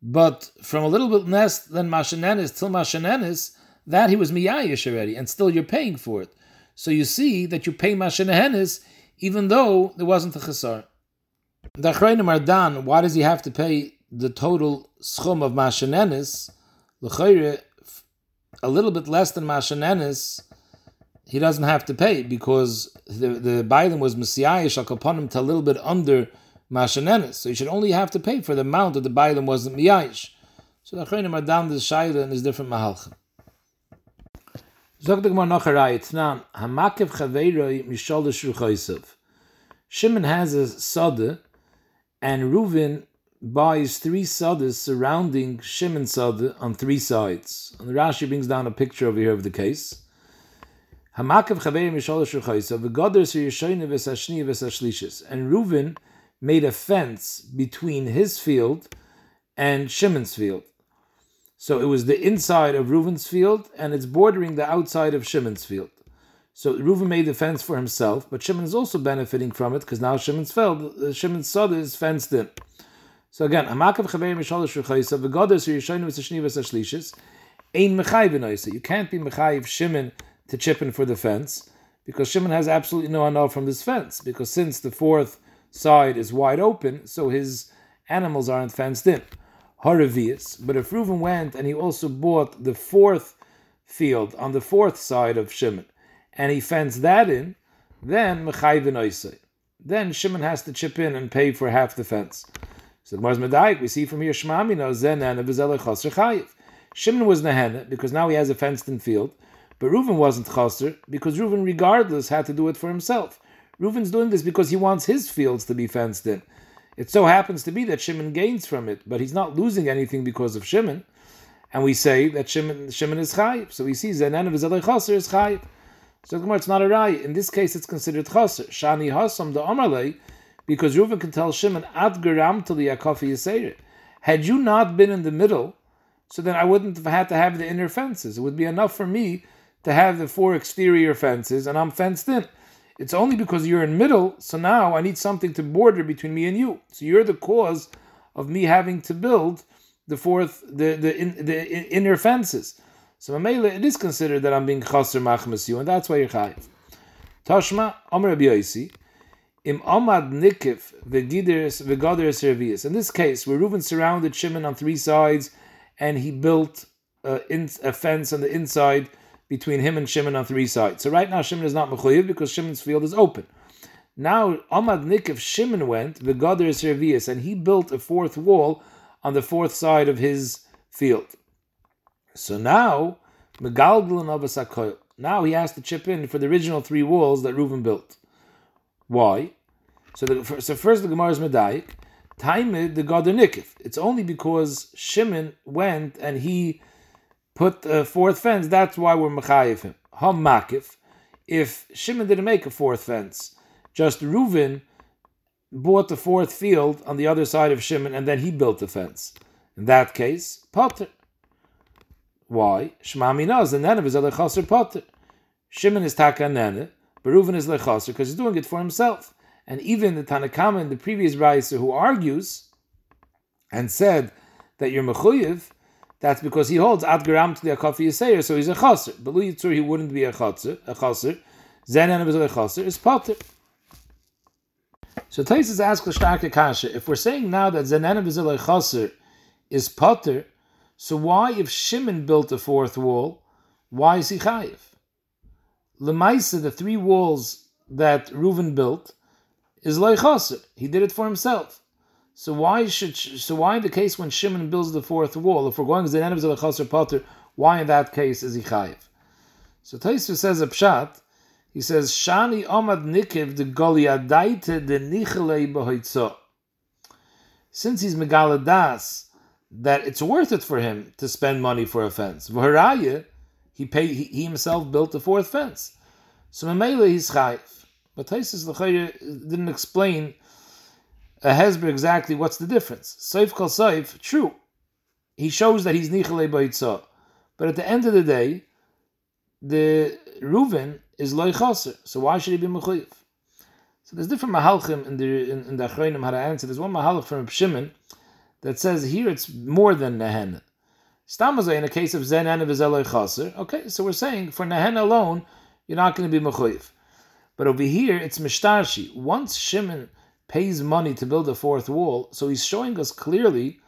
but from a little bit less than mashanenis till mashanenis, that he was miyayish already, and still you're paying for it. So you see that you pay mashanenis even though there wasn't a chesaron. The Achronim are done. Why does he have to pay the total schum of mashanenis? L'chayre, a little bit less than mashanenis, he doesn't have to pay because the the Bailim was messiahish akaponim to a little bit under mashanenis. So he should only have to pay for the amount that the Bailim wasn't miyahish. So the Achronim are down the shaila and his different mahalchim. Zog the Gemara noch a rayit. Now, hamakev chaveiroi mishol Shimon has a sode and Reuven buys three sadas surrounding Shimon sada on three sides. And the Rashi brings down a picture over here of the case. Hamakav chaverim yisholosh ruchaysa v'goders yishoyne v'sashni v'sashlishis. And Reuven made a fence between his field and Shimon's field. So it was the inside of Reuven's field and it's bordering the outside of Shimon's field. So Reuven made the fence for himself, but Shimon is also benefiting from it because now Shimon's field, uh, Shimon's sod is fenced in. So again, Hamakav Ein Mechai V'noisa. You can't be Mechai Shimon to chip in for the fence because Shimon has absolutely no honor from this fence because since the fourth side is wide open, so his animals aren't fenced in. Haravias. But if Reuven went and he also bought the fourth field on the fourth side of Shimon, and he fends that in, then Mechayvin Then Shimon has to chip in and pay for half the fence. So Mars Medayik, we see from here Shmami knows Zen and Chayiv. Shimon was Nehena because now he has a fenced in field, but Reuven wasn't Chaser because Reuven, regardless, had to do it for himself. Reuven's doing this because he wants his fields to be fenced in. It so happens to be that Shimon gains from it, but he's not losing anything because of Shimon. And we say that Shimon, Shimon is Chayiv. So we see Zenan of Chaser is Chayiv. So the it's not a rai. In this case, it's considered chaser. Shani hasam the amarle, because Reuven can tell Shimon ad geram to the Yisera. Had you not been in the middle, so then I wouldn't have had to have the inner fences. It would be enough for me to have the four exterior fences, and I'm fenced in. It's only because you're in middle, so now I need something to border between me and you. So you're the cause of me having to build the fourth, the the, in, the inner fences. So Mamela, it is considered that I'm being chaser machmas you, and that's why you're chayiv. Tashma, Rabbi Yosi, im Amad Nikif v'gideres v'gaderes servias. In this case, where Reuven surrounded Shimon on three sides, and he built uh, a, a fence on the inside between him and Shimon on three sides. So right now Shimon is not mechuyev because Shimon's field is open. Now Amad Nikif Shimon went v'gaderes servias, and he built a fourth wall on the fourth side of his field. So now Megalglin of Now he has to chip in for the original three walls that Reuven built. Why? So, the, so first the Gemara is Medayik. Taimid the Gader Nikif. It's only because Shimon went and he put a fourth fence. That's why we're Mechayiv him. Ham. If Shimon didn't make a fourth fence, just Reuven bought the fourth field on the other side of Shimon and then he built the fence. In that case, Potter. Why? Shema knows the Nenev is a Lechaser Potter. Shimon is Taka Nenev. But Reuven is lechaser because he's doing it for himself. And even the Tanakama in the previous Raisa who argues and said that you're mechuyev, that's because he holds ad garam to the akafi yiseir, so he's a chaser. But Yitzur, he wouldn't be a chaser. A chaser. Zen and a chaser is potter. So Taisus asks Starke Kasha, if we're saying now that Zenan of chaser is potter, so why, if Shimon built a fourth wall, why is he chayiv? Lemaisa, the three walls that Reuven built, is loichaser. He did it for himself. So why should so why in the case when Shimon builds the fourth wall, if we're going to the end of the chaser potter, why in that case is he chayiv? So Taisu says a pshat. He says Shani Amad Nikiv the Goliadaite the Nichelei Behoitzo. Since he's Megaladas, that it's worth it for him to spend money for a fence. V'haraya, he paid. He, he himself built the fourth fence. So Mamela he's chayiv. But Taisus didn't explain a Hezber exactly what's the difference. Saif kol saif, true. He shows that he's nichalei ba'itza. But at the end of the day, the Reuven is loy chaser. So why should he be mechuyev? So there's different mahalchim in the in, in the Achronim how to answer. There's one mahalch from Shimon that says here it's more than nehen. Stamazay in a case of zen and of chaser. Okay, so we're saying for nehen alone, you're not going to be mechuyev. But over here, it's mishtarshi. Once Shimon pays money to build a fourth wall, so he's showing us clearly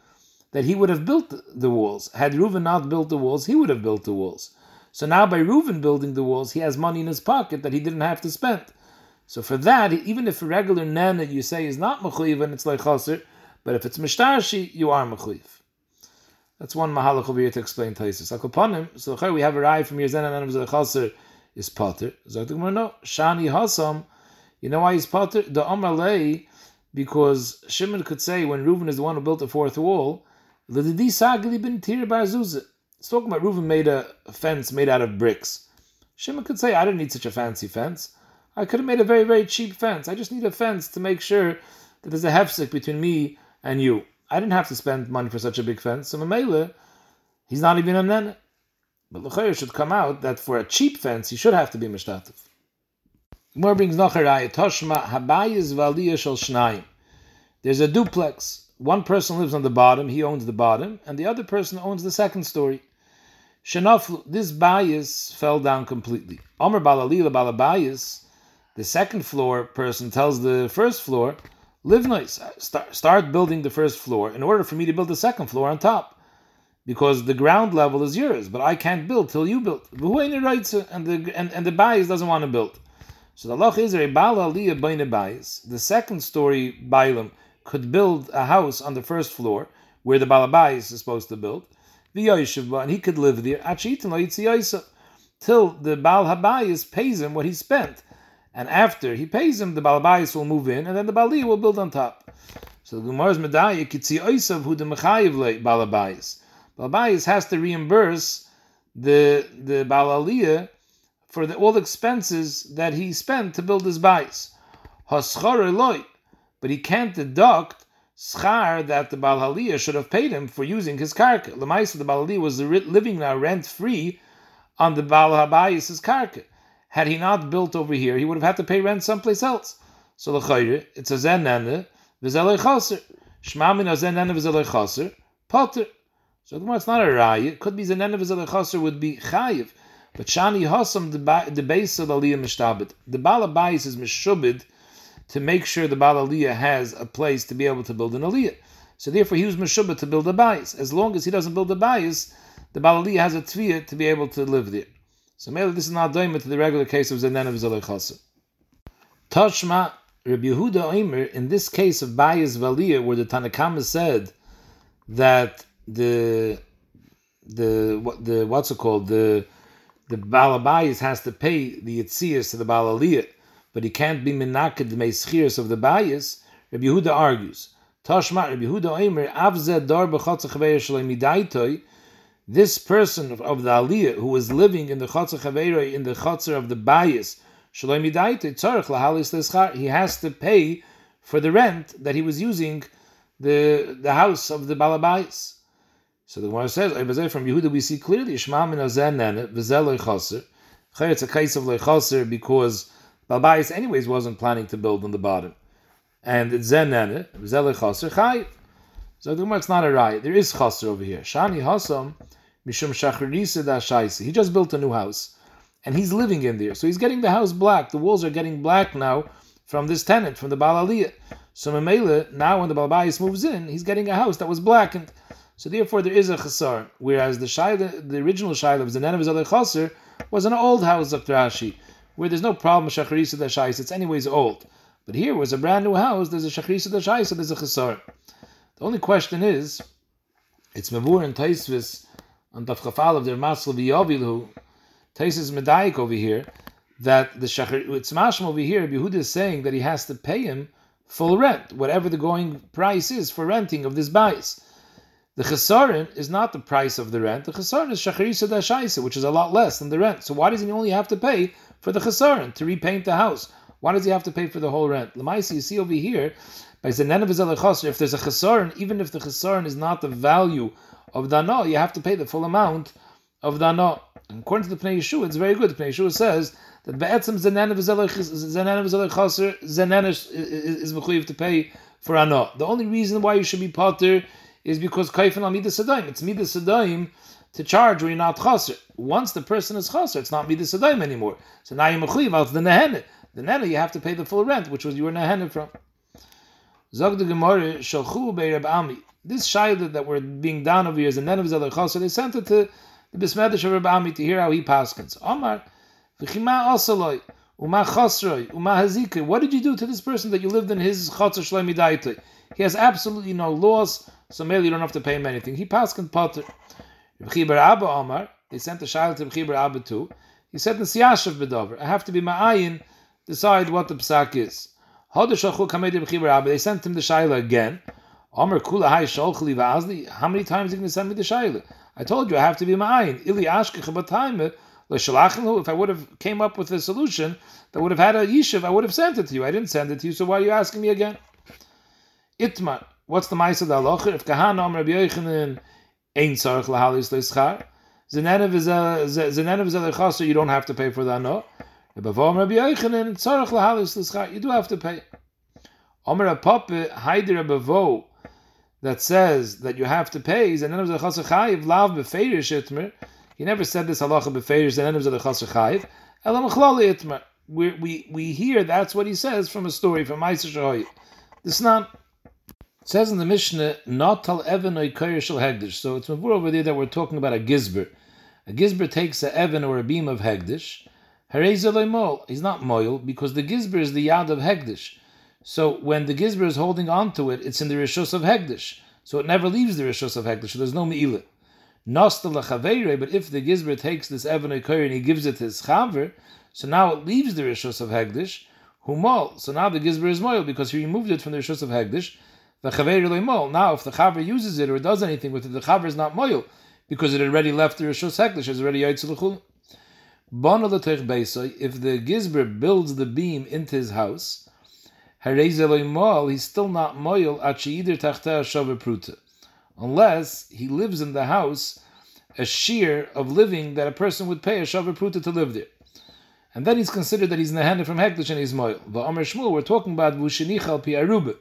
that he would have built the walls. Had Reuven not built the walls, he would have built the walls. So now by Reuven building the walls, he has money in his pocket that he didn't have to spend. So for that, even if a regular nana you say is not mechuyev and it's like chaser, but if it's mishtarshi, you are mechuyev. That's one mahalach over here to explain Taisus. Akoponim, so we have a rai from Yerzen and Chaser is Potter. Zogdugmar no. Shani Hasam, you know why he's Potter? The Amalei, because Shimon could say when Reuven is the one who built the fourth wall. It's talking about Reuven made a fence made out of bricks. Shimon could say, I don't need such a fancy fence. I could have made a very, very cheap fence. I just need a fence to make sure that there's a hefsek between me and you. I didn't have to spend money for such a big fence. So Mamela, he's not even a nene. But L'chayr should come out that for a cheap fence, he should have to be mishtatif. More brings Toshma habayis v'aliyah shnayim. There's a duplex. One person lives on the bottom, he owns the bottom, and the other person owns the second story. Shenaf, this bias fell down completely. Omer balalila balabayis, the second floor person tells the first floor, live nice. Uh, start, start building the first floor in order for me to build the second floor on top. Because the ground level is yours, but I can't build till you build. And the and, and the bias doesn't want to build. So the loch is a bala aliyah. The second story bailam could build a house on the first floor where the balabais is supposed to build. The yeshiva, and he could live there. Till the Baal Habayis pays him what he spent. And after he pays him, the Balabais will move in, and then the Bali will build on top. So the Gemara's Medaya kitzi oisav who the mechayiv Balabais. Balabais has to reimburse the the Balaliyah for the, all the expenses that he spent to build his bais. But he can't deduct schar that the Balhaliyah should have paid him for using his karka. Lemaisa, the Balhaliyah was living now rent free on the Baal Habayis' karka. Had he not built over here, he would have had to pay rent someplace else. So l'chayre, it's a zenene, v'zelei chaser. Shma min a zenene v'zelei chaser, potter. So the it's not a raya. It could be Zanenev Zalechasser would be chayiv. But Shani Hossam, the, base of Aliyah Mishtabit. The Bala Bayis is Mishubid to make sure the Bala Aliyah has a place to be able to build an Aliyah. So therefore he was Mishubid to build a Bayis. As long as he doesn't build a Bayis, the Bala Aliyah has a Tviyah to be able to live there. So maybe this is not doimah to the regular case of Zanenev Zalechasser. Tashma Rabbi Yehuda Omer, in this case of Bayis Valiyah, where the Tanakama said that the the the what's it called the the balabayis has to pay the yitzias to the balaliyah, but he can't be menaked the meischiras of the bayis. Rabbi Yehuda argues. Tashma Rabbi Yehuda Omer avzeh dar b'chatzach This person of, of the aliyah who was living in the chatzach in the chatzar of the bayis shalom midaitoi tzarich lahalis leschar. He has to pay for the rent that he was using the the house of the balabayis. So the Gemara says, from Yehuda we see clearly, Shema min azen v'zel loichaser. It's a case of loichaser because Balbais anyways wasn't planning to build on the bottom. And it's zen nene, v'zel loichaser. So the Gemara, it's not a riot. There is chaser over here. Shani hasam, mishum shacharisa da shaisi. He just built a new house. And he's living in there. So he's getting the house black. The walls are getting black now from this tenant, from the Baal So Mamela, now when the Balbais moves in, he's getting a house that was blackened. So therefore, there is a chasar. Whereas the shaila, the original shaila of of Zalei Chaser was an old house of Rashi, where there's no problem shacharisa dashais. It's anyways old. But here was a brand new house. There's a shacharisa dashais, so there's a chasar. The only question is, it's mavur and taisvis on tafchafal of their masl v'yavilu. Taisvis medaik over here that the shachar it's mashma over here. Yehuda is saying that he has to pay him full rent, whatever the going price is for renting of this bias. The chesaron is not the price of the rent. The chesaron is shacharisa dashaisa, which is a lot less than the rent. So why does he only have to pay for the chesaron to repaint the house? Why does he have to pay for the whole rent? Lamaisi, you see over here, by Zenenav if there's a chesaron, even if the chesaron is not the value of dano, you have to pay the full amount of dano. And according to the Pnei Yeshua, it's very good. The Pnei Yeshua says that be'etzim zenenav zenenav is mechuyev to pay for ano. The only reason why you should be potter is because kaifin al midas sadaim. It's midas sadaim to charge where you're not chaser. Once the person is chaser, it's not midas sadaim anymore. So now you're mechuyev out the nehenet. The nehenet you have to pay the full rent, which was your nehenet from. Zog the Gemara shalchu be'Reb Ami. This shayla that we're being down over here is a nen of chaser. They sent it to the Bismedish of Reb Ami to hear how he paskins. Omar v'chima asaloi. Uma chasroi, uma hazike. What did you do to this person that you lived in his chatzar shleimidaitoi? He has absolutely no laws. So maybe you don't have to pay him anything. He passed in Potter. Rebchiber Abba Omar, they sent a child to Rebchiber Abba too. He said, Nesiyashav Bedover, I have to be ma'ayin, decide what the psak is. They sent him the shaila again. Omar kula hay sholchli va'azli. How many times are you going to send me the shaila? I told you I have to be ma'ayin. Ili ashkech b'taime If I would have came up with a solution that would have had a yishuv, I would have sent it to you. I didn't send it to you, so why are you asking me again? Itmar. What's the ma'isa da locher? If kahana om Rabbi Yochanan ein tzarich lahalis leischar, zenenev is a. You don't have to pay for that. No. Bevom Rabbi Yochanan tzarich lahalis leischar. You do have to pay. Omer a puppet haider a bevo that says that you have to pay. Zenenev is a chayiv lav befeir shitmer. He never said this halacha befeir. Zenenev is a chayiv. Elam achlali itmer. We we we hear that's what he says from a story from Ma'aser Shahoy. This is not it says in the Mishnah, not tal even shel hegdish. So it's mavur over there that we're talking about a gizber. A gizber takes a even or a beam of hegdish. mol. He's not moil because the gizber is the yad of hegdish. So when the gizber is holding on to it, it's in the rishus of hegdish. So it never leaves the rishus of hegdish. So there's no me'ilah. Nostal but if the gizber takes this even and he gives it to his chaver, so now it leaves the rishus of hegdish. Humol. So now the gizber is moil because he removed it from the rishus of hegdish the chaver mol. Now, if the chaver uses it or does anything with it, the chaver is not moil because it already left the rishos heklish, is already yitzulachul. If the gizber builds the beam into his house, he's still not moil unless he lives in the house a shear of living that a person would pay a shavar pruta to live there. And then he's considered that he's hand from Heklish and he's moil. The Amr Shmuel, we're talking about Vushinichal Pi Arubah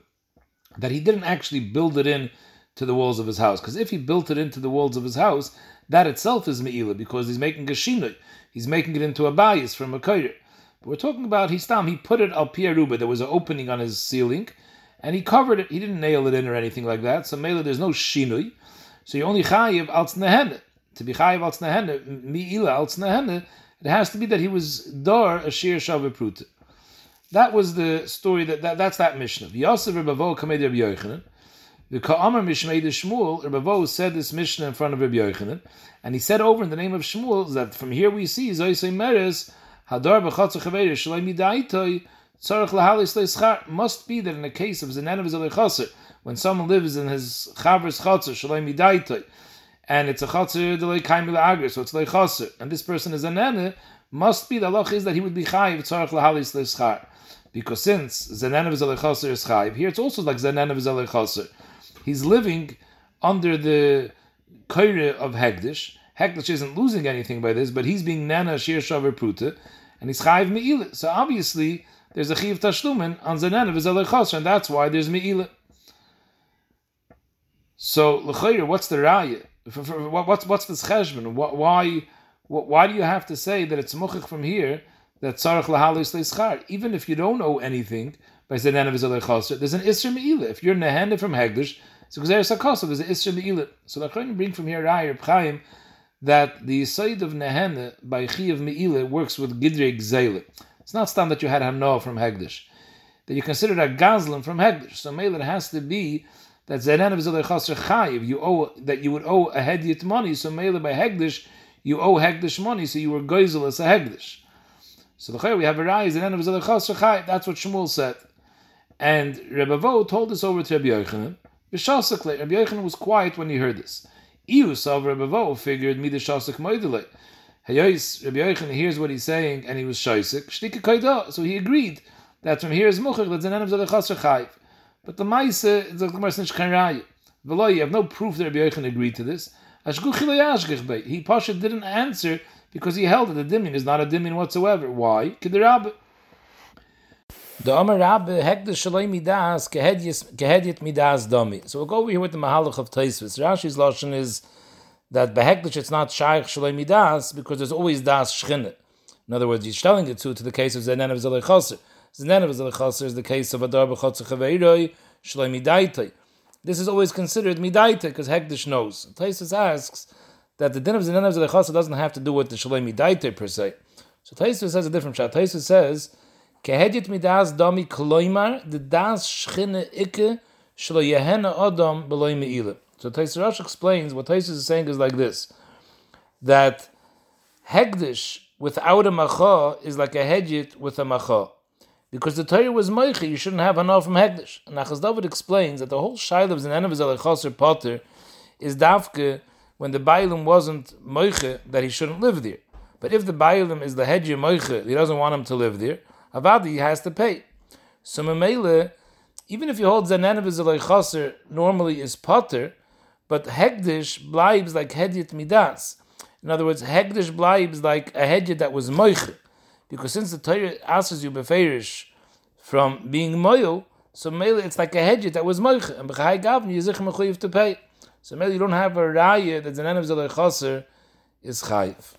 that he didn't actually build it in to the walls of his house. Because if he built it into the walls of his house, that itself is me'ila because he's making a. He's making it into a bias from a koyer. But we're talking about Histam. He put it al piaruba. There was an opening on his ceiling, and he covered it. He didn't nail it in or anything like that. So mela, there's no shinui. So you only chayiv al. To be chayiv al mi'ila al it has to be that he was dar a shir shavu pruta. That was the story that, that that's that Mishnah. Yosef Rebavo Kamed Rabbi Yochanan. The Ka'amar Mishmei de Shmuel, Rebavo said this Mishnah in front of Rabbi Yochanan, and he said over in the name of Shmuel that from here we see Zoisei Meres Hadar b'chatzu chaveir shalei midaitoi tzarich lahalis leischar must be that in the case of of zelei when someone lives in his chaver's chatzer shalei midaitoi, and it's a chatzer delei kaim agri, so it's leichaser, and this person is a nene, must be the halach is that he would be chayiv tzarich lahalis leischar. Because since of zelei is chayiv, here it's also like of zelei He's living under the kaira of hegdish. Hekdesh isn't losing anything by this, but he's being nana shir shaver pruta, and he's chayiv me'ila. So obviously, there's a chiv tashlumen on of his and that's why there's me'ila. So l'chayr, what's the raya? What's what's this cheshbon? Why why do you have to say that it's muchach from here that tzarich lahalis leischar? Even if you don't owe anything by zanen of his there's an isra me'ila. If you're nehenda from hegdish, so a kosav, there's an isra me'ila. So the bring from here raya Chaim that the side of Nehene by Chi of Me'ile works with Gidre Gzele. It's not stand that you had Hanoah from Hegdish. That you consider a Gazlan from Hegdish. So Mele, has to be that Zeren of Zele Chaser Chayiv, you owe, that you would owe a Hediyat money. So Mele, by Hegdish, you owe Hegdish money, so you were Geisel as a Hegdish. So the we have a rise, of Zele Chaser Chayiv. That's what Shmuel said. And Rebbe Vo told this over to Rabbi Yochanan. Rabbi Yochanan was quiet when he heard this. Ius of Rebbe Vo figured midashasik moidele. Hayos Rabbi Yochanan hears what he's saying and he was shaisik. Shtika kaida. So he agreed that from here is muchach that zanenim zalechas chayiv. But the ma'ase is a gemara. V'lo you have no proof that Rabbi Yochanan agreed to this. He pasha didn't answer because he held that the dimin is not a dimin whatsoever. Why? The midas. So we'll go over here with the Mahalach of Taisvis. Rashi's lashon is that behekdish it's not shaykh shaloi midas because there's always das shchine. In other words, he's telling it to to the case of zenen of zelei chaser. Of chaser is the case of adar b'chotzer chaveiroi midaitoi. This is always considered midaita because hekdish knows. Taisus asks that the din of zelei chaser doesn't have to do with the shaloi midaita per se. So Taisus says a different shot. Taisus says Kehedit midas domi kloimar, the das shchine ikke, shlo yehena odom beloy me'ile. So Taisir Rosh explains, what Taisir is saying is like this, that hegdish without a macha is like a hedjit with a macha. Because the Torah was moichi, you shouldn't have enough from hegdish. And Achaz David explains that the whole shaila of Zanenav Zalechosir Potter is davke when the Bailim wasn't moiche that he shouldn't live there. But if the Bailim is the hedji moiche, he doesn't want him to live there, Avadi he has to pay. So Mamela, even if you hold Zanen of Chaser normally is Potter, but Hegdish blibes like Hedyet Midas. In other words, Hegdish blibes like a Hedyet that was Moich. Because since the Torah asks you beferish from being Moil, so Mele it's like a Hedyet that was Moich. And B'chai Gavni, Yizich Mechuyev to pay. So Mele you don't have a Raya that Zanen of Chaser is Chayiv.